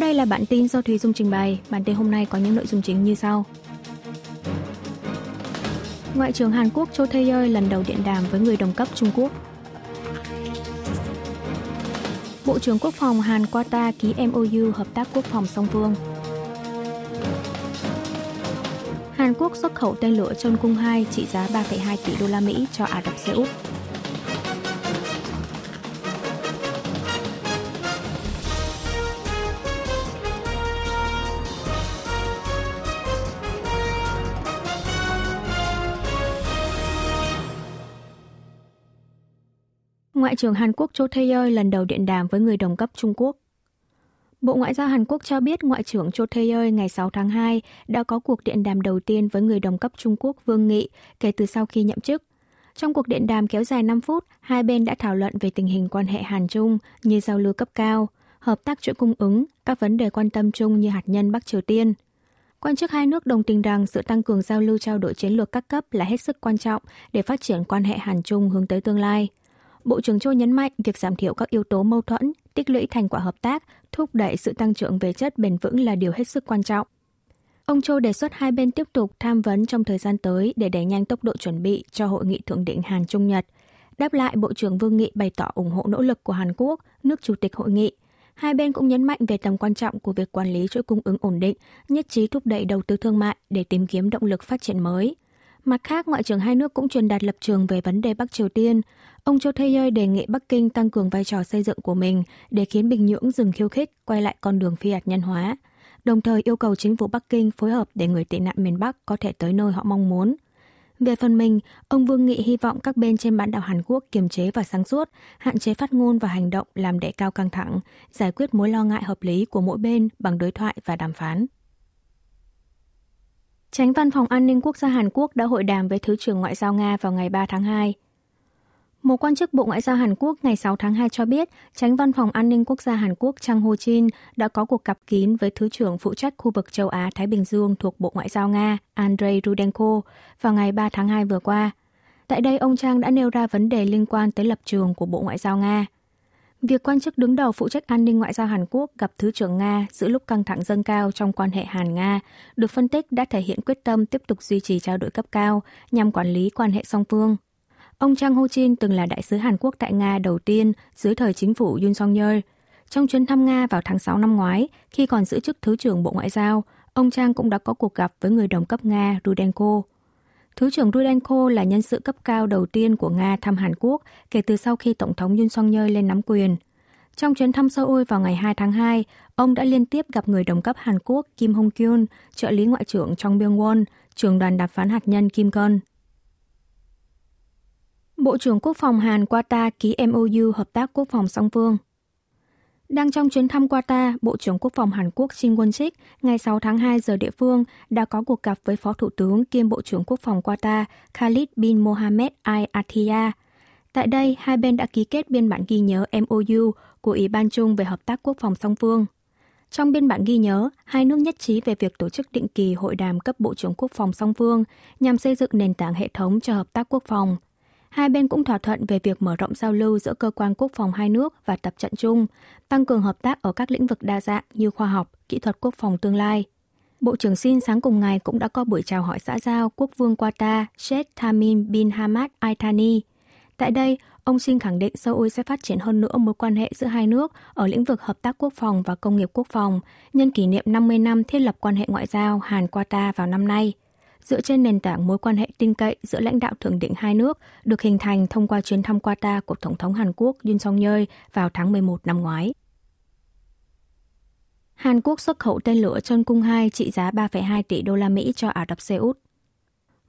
đây là bản tin do Thùy Dung trình bày. Bản tin hôm nay có những nội dung chính như sau. Ngoại trưởng Hàn Quốc Cho Tae-yeol lần đầu điện đàm với người đồng cấp Trung Quốc. Bộ trưởng Quốc phòng Hàn Qua ký MOU hợp tác quốc phòng song phương. Hàn Quốc xuất khẩu tên lửa Chon Cung 2 trị giá 3,2 tỷ đô la Mỹ cho Ả Rập Xê Út. Ngoại trưởng Hàn Quốc Cho Tae-yeol lần đầu điện đàm với người đồng cấp Trung Quốc. Bộ Ngoại giao Hàn Quốc cho biết Ngoại trưởng Cho Tae-yeol ngày 6 tháng 2 đã có cuộc điện đàm đầu tiên với người đồng cấp Trung Quốc Vương Nghị kể từ sau khi nhậm chức. Trong cuộc điện đàm kéo dài 5 phút, hai bên đã thảo luận về tình hình quan hệ Hàn Trung như giao lưu cấp cao, hợp tác chuỗi cung ứng, các vấn đề quan tâm chung như hạt nhân Bắc Triều Tiên. Quan chức hai nước đồng tình rằng sự tăng cường giao lưu trao đổi chiến lược các cấp là hết sức quan trọng để phát triển quan hệ Hàn Trung hướng tới tương lai. Bộ trưởng Châu nhấn mạnh việc giảm thiểu các yếu tố mâu thuẫn, tích lũy thành quả hợp tác, thúc đẩy sự tăng trưởng về chất bền vững là điều hết sức quan trọng. Ông Châu đề xuất hai bên tiếp tục tham vấn trong thời gian tới để đẩy nhanh tốc độ chuẩn bị cho hội nghị thượng đỉnh Hàn Trung Nhật. Đáp lại, Bộ trưởng Vương Nghị bày tỏ ủng hộ nỗ lực của Hàn Quốc, nước chủ tịch hội nghị. Hai bên cũng nhấn mạnh về tầm quan trọng của việc quản lý chuỗi cung ứng ổn định, nhất trí thúc đẩy đầu tư thương mại để tìm kiếm động lực phát triển mới. Mặt khác, Ngoại trưởng hai nước cũng truyền đạt lập trường về vấn đề Bắc Triều Tiên. Ông Cho Tae-yeol đề nghị Bắc Kinh tăng cường vai trò xây dựng của mình để khiến Bình Nhưỡng dừng khiêu khích, quay lại con đường phi hạt nhân hóa. Đồng thời yêu cầu chính phủ Bắc Kinh phối hợp để người tị nạn miền Bắc có thể tới nơi họ mong muốn. Về phần mình, ông Vương Nghị hy vọng các bên trên bán đảo Hàn Quốc kiềm chế và sáng suốt, hạn chế phát ngôn và hành động làm đẩy cao căng thẳng, giải quyết mối lo ngại hợp lý của mỗi bên bằng đối thoại và đàm phán. Tránh Văn phòng An ninh Quốc gia Hàn Quốc đã hội đàm với Thứ trưởng Ngoại giao Nga vào ngày 3 tháng 2. Một quan chức Bộ Ngoại giao Hàn Quốc ngày 6 tháng 2 cho biết, tránh văn phòng an ninh quốc gia Hàn Quốc Chang Ho Jin đã có cuộc gặp kín với Thứ trưởng phụ trách khu vực châu Á-Thái Bình Dương thuộc Bộ Ngoại giao Nga Andrei Rudenko vào ngày 3 tháng 2 vừa qua. Tại đây, ông Chang đã nêu ra vấn đề liên quan tới lập trường của Bộ Ngoại giao Nga. Việc quan chức đứng đầu phụ trách an ninh ngoại giao Hàn Quốc gặp Thứ trưởng Nga giữa lúc căng thẳng dâng cao trong quan hệ Hàn-Nga được phân tích đã thể hiện quyết tâm tiếp tục duy trì trao đổi cấp cao nhằm quản lý quan hệ song phương. Ông Chang Ho-jin từng là đại sứ Hàn Quốc tại Nga đầu tiên dưới thời chính phủ Yoon Song-yeol. Trong chuyến thăm Nga vào tháng 6 năm ngoái, khi còn giữ chức Thứ trưởng Bộ Ngoại giao, ông Chang cũng đã có cuộc gặp với người đồng cấp Nga Rudenko. Thứ trưởng Rudenko là nhân sự cấp cao đầu tiên của Nga thăm Hàn Quốc kể từ sau khi Tổng thống Yoon Song-yeol lên nắm quyền. Trong chuyến thăm Seoul vào ngày 2 tháng 2, ông đã liên tiếp gặp người đồng cấp Hàn Quốc Kim Hong Kyun, trợ lý ngoại trưởng Trong Byung Won, trưởng đoàn đàm phán hạt nhân Kim Gun. Bộ trưởng Quốc phòng Hàn Qatar ký MOU hợp tác quốc phòng song phương. Đang trong chuyến thăm Qatar, Bộ trưởng Quốc phòng Hàn Quốc Shin Won-sik ngày 6 tháng 2 giờ địa phương đã có cuộc gặp với Phó Thủ tướng kiêm Bộ trưởng Quốc phòng Qatar Khalid bin Mohammed Al Attiyah. Tại đây, hai bên đã ký kết biên bản ghi nhớ MOU của Ủy ban chung về hợp tác quốc phòng song phương. Trong biên bản ghi nhớ, hai nước nhất trí về việc tổ chức định kỳ hội đàm cấp Bộ trưởng Quốc phòng song phương nhằm xây dựng nền tảng hệ thống cho hợp tác quốc phòng – Hai bên cũng thỏa thuận về việc mở rộng giao lưu giữa cơ quan quốc phòng hai nước và tập trận chung, tăng cường hợp tác ở các lĩnh vực đa dạng như khoa học, kỹ thuật quốc phòng tương lai. Bộ trưởng Sin sáng cùng ngày cũng đã có buổi chào hỏi xã giao quốc vương Qatar Sheikh Tamim bin Hamad Al Thani. Tại đây, ông Sin khẳng định Seoul sẽ phát triển hơn nữa mối quan hệ giữa hai nước ở lĩnh vực hợp tác quốc phòng và công nghiệp quốc phòng nhân kỷ niệm 50 năm thiết lập quan hệ ngoại giao Hàn-Qatar vào năm nay – dựa trên nền tảng mối quan hệ tin cậy giữa lãnh đạo thượng đỉnh hai nước được hình thành thông qua chuyến thăm Qatar của Tổng thống Hàn Quốc Yoon song yeol vào tháng 11 năm ngoái. Hàn Quốc xuất khẩu tên lửa Chon Cung 2 trị giá 3,2 tỷ đô la Mỹ cho Ả Rập Xê Út.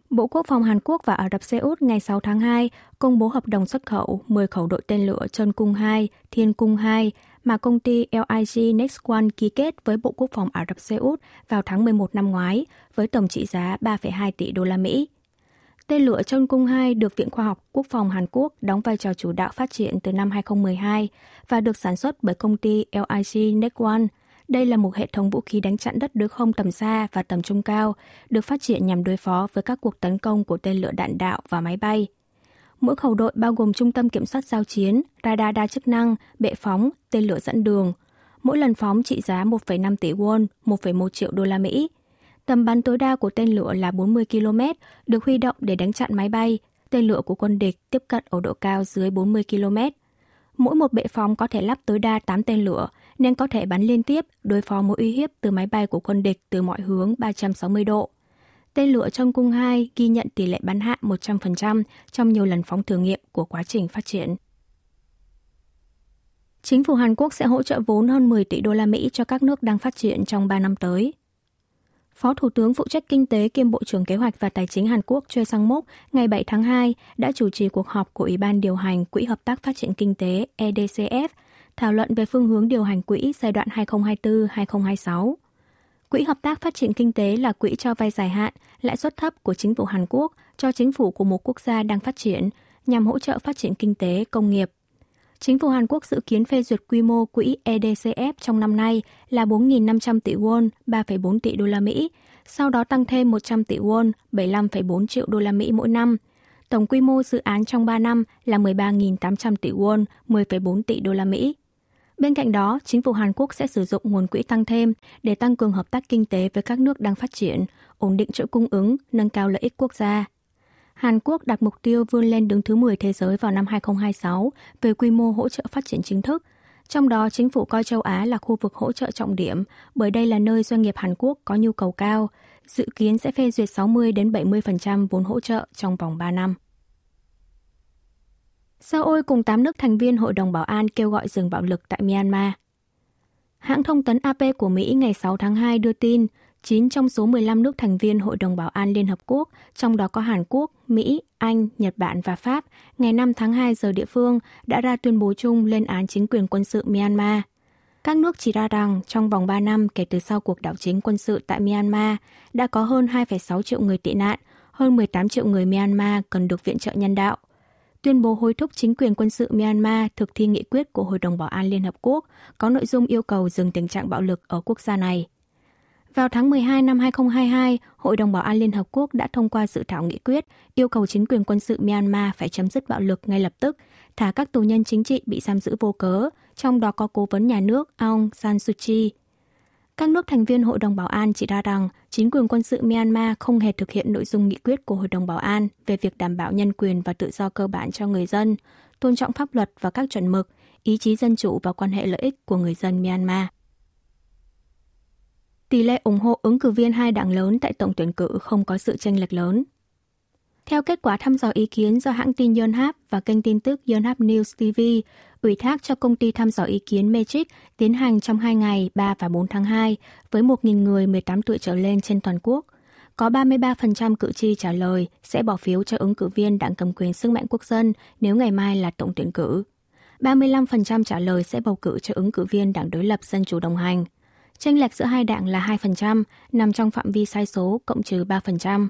Bộ Quốc phòng Hàn Quốc và Ả Rập Xê Út ngày 6 tháng 2 công bố hợp đồng xuất khẩu 10 khẩu đội tên lửa Chon Cung 2, Thiên Cung 2 mà công ty LIG Next One ký kết với Bộ Quốc phòng Ả Rập Xê Út vào tháng 11 năm ngoái với tổng trị giá 3,2 tỷ đô la Mỹ. Tên lửa Chon Cung 2 được Viện Khoa học Quốc phòng Hàn Quốc đóng vai trò chủ đạo phát triển từ năm 2012 và được sản xuất bởi công ty LIG Next One. Đây là một hệ thống vũ khí đánh chặn đất đối không tầm xa và tầm trung cao, được phát triển nhằm đối phó với các cuộc tấn công của tên lửa đạn đạo và máy bay. Mỗi khẩu đội bao gồm trung tâm kiểm soát giao chiến, radar đa chức năng, bệ phóng, tên lửa dẫn đường. mỗi lần phóng trị giá 1,5 tỷ won, 1,1 triệu đô la Mỹ. Tầm bắn tối đa của tên lửa là 40 km, được huy động để đánh chặn máy bay. Tên lửa của quân địch tiếp cận ở độ cao dưới 40 km. Mỗi một bệ phóng có thể lắp tối đa 8 tên lửa, nên có thể bắn liên tiếp đối phó mối uy hiếp từ máy bay của quân địch từ mọi hướng 360 độ. Tên lửa trong cung 2 ghi nhận tỷ lệ bắn hạ 100% trong nhiều lần phóng thử nghiệm của quá trình phát triển. Chính phủ Hàn Quốc sẽ hỗ trợ vốn hơn 10 tỷ đô la Mỹ cho các nước đang phát triển trong 3 năm tới. Phó Thủ tướng phụ trách Kinh tế kiêm Bộ trưởng Kế hoạch và Tài chính Hàn Quốc Choi Sang-mok ngày 7 tháng 2 đã chủ trì cuộc họp của Ủy ban điều hành Quỹ Hợp tác Phát triển Kinh tế EDCF thảo luận về phương hướng điều hành quỹ giai đoạn 2024-2026. Quỹ Hợp tác Phát triển Kinh tế là quỹ cho vay dài hạn, lãi suất thấp của chính phủ Hàn Quốc cho chính phủ của một quốc gia đang phát triển nhằm hỗ trợ phát triển kinh tế, công nghiệp. Chính phủ Hàn Quốc dự kiến phê duyệt quy mô quỹ EDCF trong năm nay là 4.500 tỷ won, 3,4 tỷ đô la Mỹ, sau đó tăng thêm 100 tỷ won, 75,4 triệu đô la Mỹ mỗi năm. Tổng quy mô dự án trong 3 năm là 13.800 tỷ won, 10,4 tỷ đô la Mỹ. Bên cạnh đó, chính phủ Hàn Quốc sẽ sử dụng nguồn quỹ tăng thêm để tăng cường hợp tác kinh tế với các nước đang phát triển, ổn định chuỗi cung ứng, nâng cao lợi ích quốc gia. Hàn Quốc đặt mục tiêu vươn lên đứng thứ 10 thế giới vào năm 2026 về quy mô hỗ trợ phát triển chính thức. Trong đó, chính phủ coi châu Á là khu vực hỗ trợ trọng điểm, bởi đây là nơi doanh nghiệp Hàn Quốc có nhu cầu cao, dự kiến sẽ phê duyệt 60 đến 70% vốn hỗ trợ trong vòng 3 năm. Seoul cùng 8 nước thành viên Hội đồng Bảo an kêu gọi dừng bạo lực tại Myanmar. Hãng thông tấn AP của Mỹ ngày 6 tháng 2 đưa tin 9 trong số 15 nước thành viên Hội đồng Bảo an Liên Hợp Quốc, trong đó có Hàn Quốc, Mỹ, Anh, Nhật Bản và Pháp, ngày 5 tháng 2 giờ địa phương đã ra tuyên bố chung lên án chính quyền quân sự Myanmar. Các nước chỉ ra rằng trong vòng 3 năm kể từ sau cuộc đảo chính quân sự tại Myanmar, đã có hơn 2,6 triệu người tị nạn, hơn 18 triệu người Myanmar cần được viện trợ nhân đạo – tuyên bố hối thúc chính quyền quân sự Myanmar thực thi nghị quyết của Hội đồng Bảo an Liên Hợp Quốc có nội dung yêu cầu dừng tình trạng bạo lực ở quốc gia này. Vào tháng 12 năm 2022, Hội đồng Bảo an Liên Hợp Quốc đã thông qua dự thảo nghị quyết yêu cầu chính quyền quân sự Myanmar phải chấm dứt bạo lực ngay lập tức, thả các tù nhân chính trị bị giam giữ vô cớ, trong đó có cố vấn nhà nước Aung San Suu Kyi. Các nước thành viên Hội đồng Bảo an chỉ ra rằng chính quyền quân sự Myanmar không hề thực hiện nội dung nghị quyết của Hội đồng Bảo an về việc đảm bảo nhân quyền và tự do cơ bản cho người dân, tôn trọng pháp luật và các chuẩn mực, ý chí dân chủ và quan hệ lợi ích của người dân Myanmar. Tỷ lệ ủng hộ ứng cử viên hai đảng lớn tại tổng tuyển cử không có sự tranh lệch lớn. Theo kết quả thăm dò ý kiến do hãng tin Yonhap và kênh tin tức Yonhap News TV ủy thác cho công ty thăm dò ý kiến Matrix tiến hành trong 2 ngày 3 và 4 tháng 2 với 1.000 người 18 tuổi trở lên trên toàn quốc. Có 33% cử tri trả lời sẽ bỏ phiếu cho ứng cử viên đảng cầm quyền sức mạnh quốc dân nếu ngày mai là tổng tuyển cử. 35% trả lời sẽ bầu cử cho ứng cử viên đảng đối lập Dân Chủ đồng hành. Tranh lệch giữa hai đảng là 2%, nằm trong phạm vi sai số cộng trừ 3%.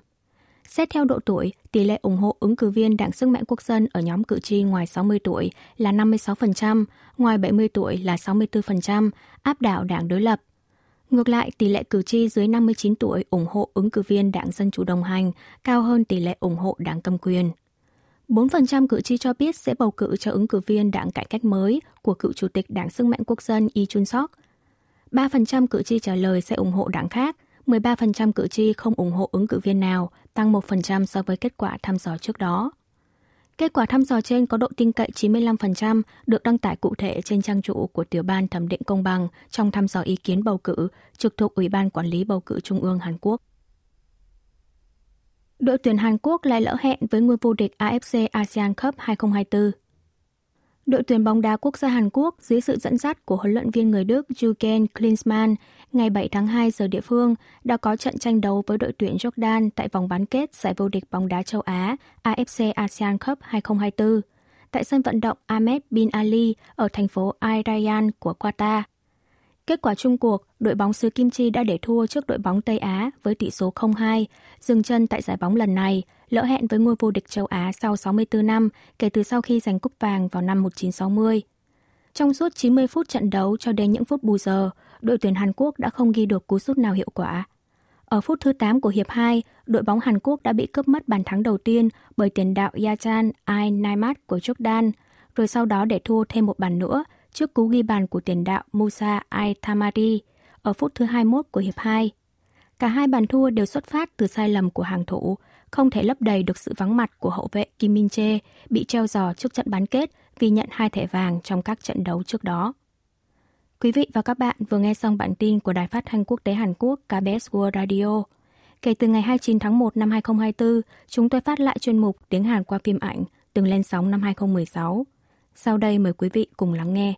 Xét theo độ tuổi, tỷ lệ ủng hộ ứng cử viên Đảng Sức mạnh Quốc dân ở nhóm cử tri ngoài 60 tuổi là 56%, ngoài 70 tuổi là 64%, áp đảo đảng đối lập. Ngược lại, tỷ lệ cử tri dưới 59 tuổi ủng hộ ứng cử viên Đảng Dân Chủ đồng hành cao hơn tỷ lệ ủng hộ đảng cầm quyền. 4% cử tri cho biết sẽ bầu cử cho ứng cử viên đảng cải cách mới của cựu chủ tịch Đảng Sức mạnh Quốc dân Lee Chun-sok. 3% cử tri trả lời sẽ ủng hộ đảng khác, 13% cử tri không ủng hộ ứng cử viên nào, tăng 1% so với kết quả thăm dò trước đó. Kết quả thăm dò trên có độ tin cậy 95%, được đăng tải cụ thể trên trang chủ của Tiểu ban Thẩm định Công bằng trong thăm dò ý kiến bầu cử trực thuộc Ủy ban Quản lý Bầu cử Trung ương Hàn Quốc. Đội tuyển Hàn Quốc lại lỡ hẹn với ngôi vô địch AFC ASEAN Cup 2024. Đội tuyển bóng đá quốc gia Hàn Quốc dưới sự dẫn dắt của huấn luyện viên người Đức Jürgen Klinsmann ngày 7 tháng 2 giờ địa phương đã có trận tranh đấu với đội tuyển Jordan tại vòng bán kết giải vô địch bóng đá châu Á AFC ASEAN Cup 2024 tại sân vận động Ahmed Bin Ali ở thành phố Al Rayyan của Qatar. Kết quả chung cuộc, đội bóng xứ Kim Chi đã để thua trước đội bóng Tây Á với tỷ số 0-2, dừng chân tại giải bóng lần này, lỡ hẹn với ngôi vô địch châu Á sau 64 năm kể từ sau khi giành cúp vàng vào năm 1960. Trong suốt 90 phút trận đấu cho đến những phút bù giờ, đội tuyển Hàn Quốc đã không ghi được cú sút nào hiệu quả. Ở phút thứ 8 của hiệp 2, đội bóng Hàn Quốc đã bị cướp mất bàn thắng đầu tiên bởi tiền đạo Yachan Ai Naimat của Jordan, rồi sau đó để thua thêm một bàn nữa trước cú ghi bàn của tiền đạo Musa Aitamadi ở phút thứ 21 của hiệp 2. Cả hai bàn thua đều xuất phát từ sai lầm của hàng thủ, không thể lấp đầy được sự vắng mặt của hậu vệ Kim Min Jae bị treo giò trước trận bán kết vì nhận hai thẻ vàng trong các trận đấu trước đó. Quý vị và các bạn vừa nghe xong bản tin của Đài Phát thanh Quốc tế Hàn Quốc KBS World Radio. Kể từ ngày 29 tháng 1 năm 2024, chúng tôi phát lại chuyên mục Tiếng Hàn qua phim ảnh từng lên sóng năm 2016. Sau đây mời quý vị cùng lắng nghe.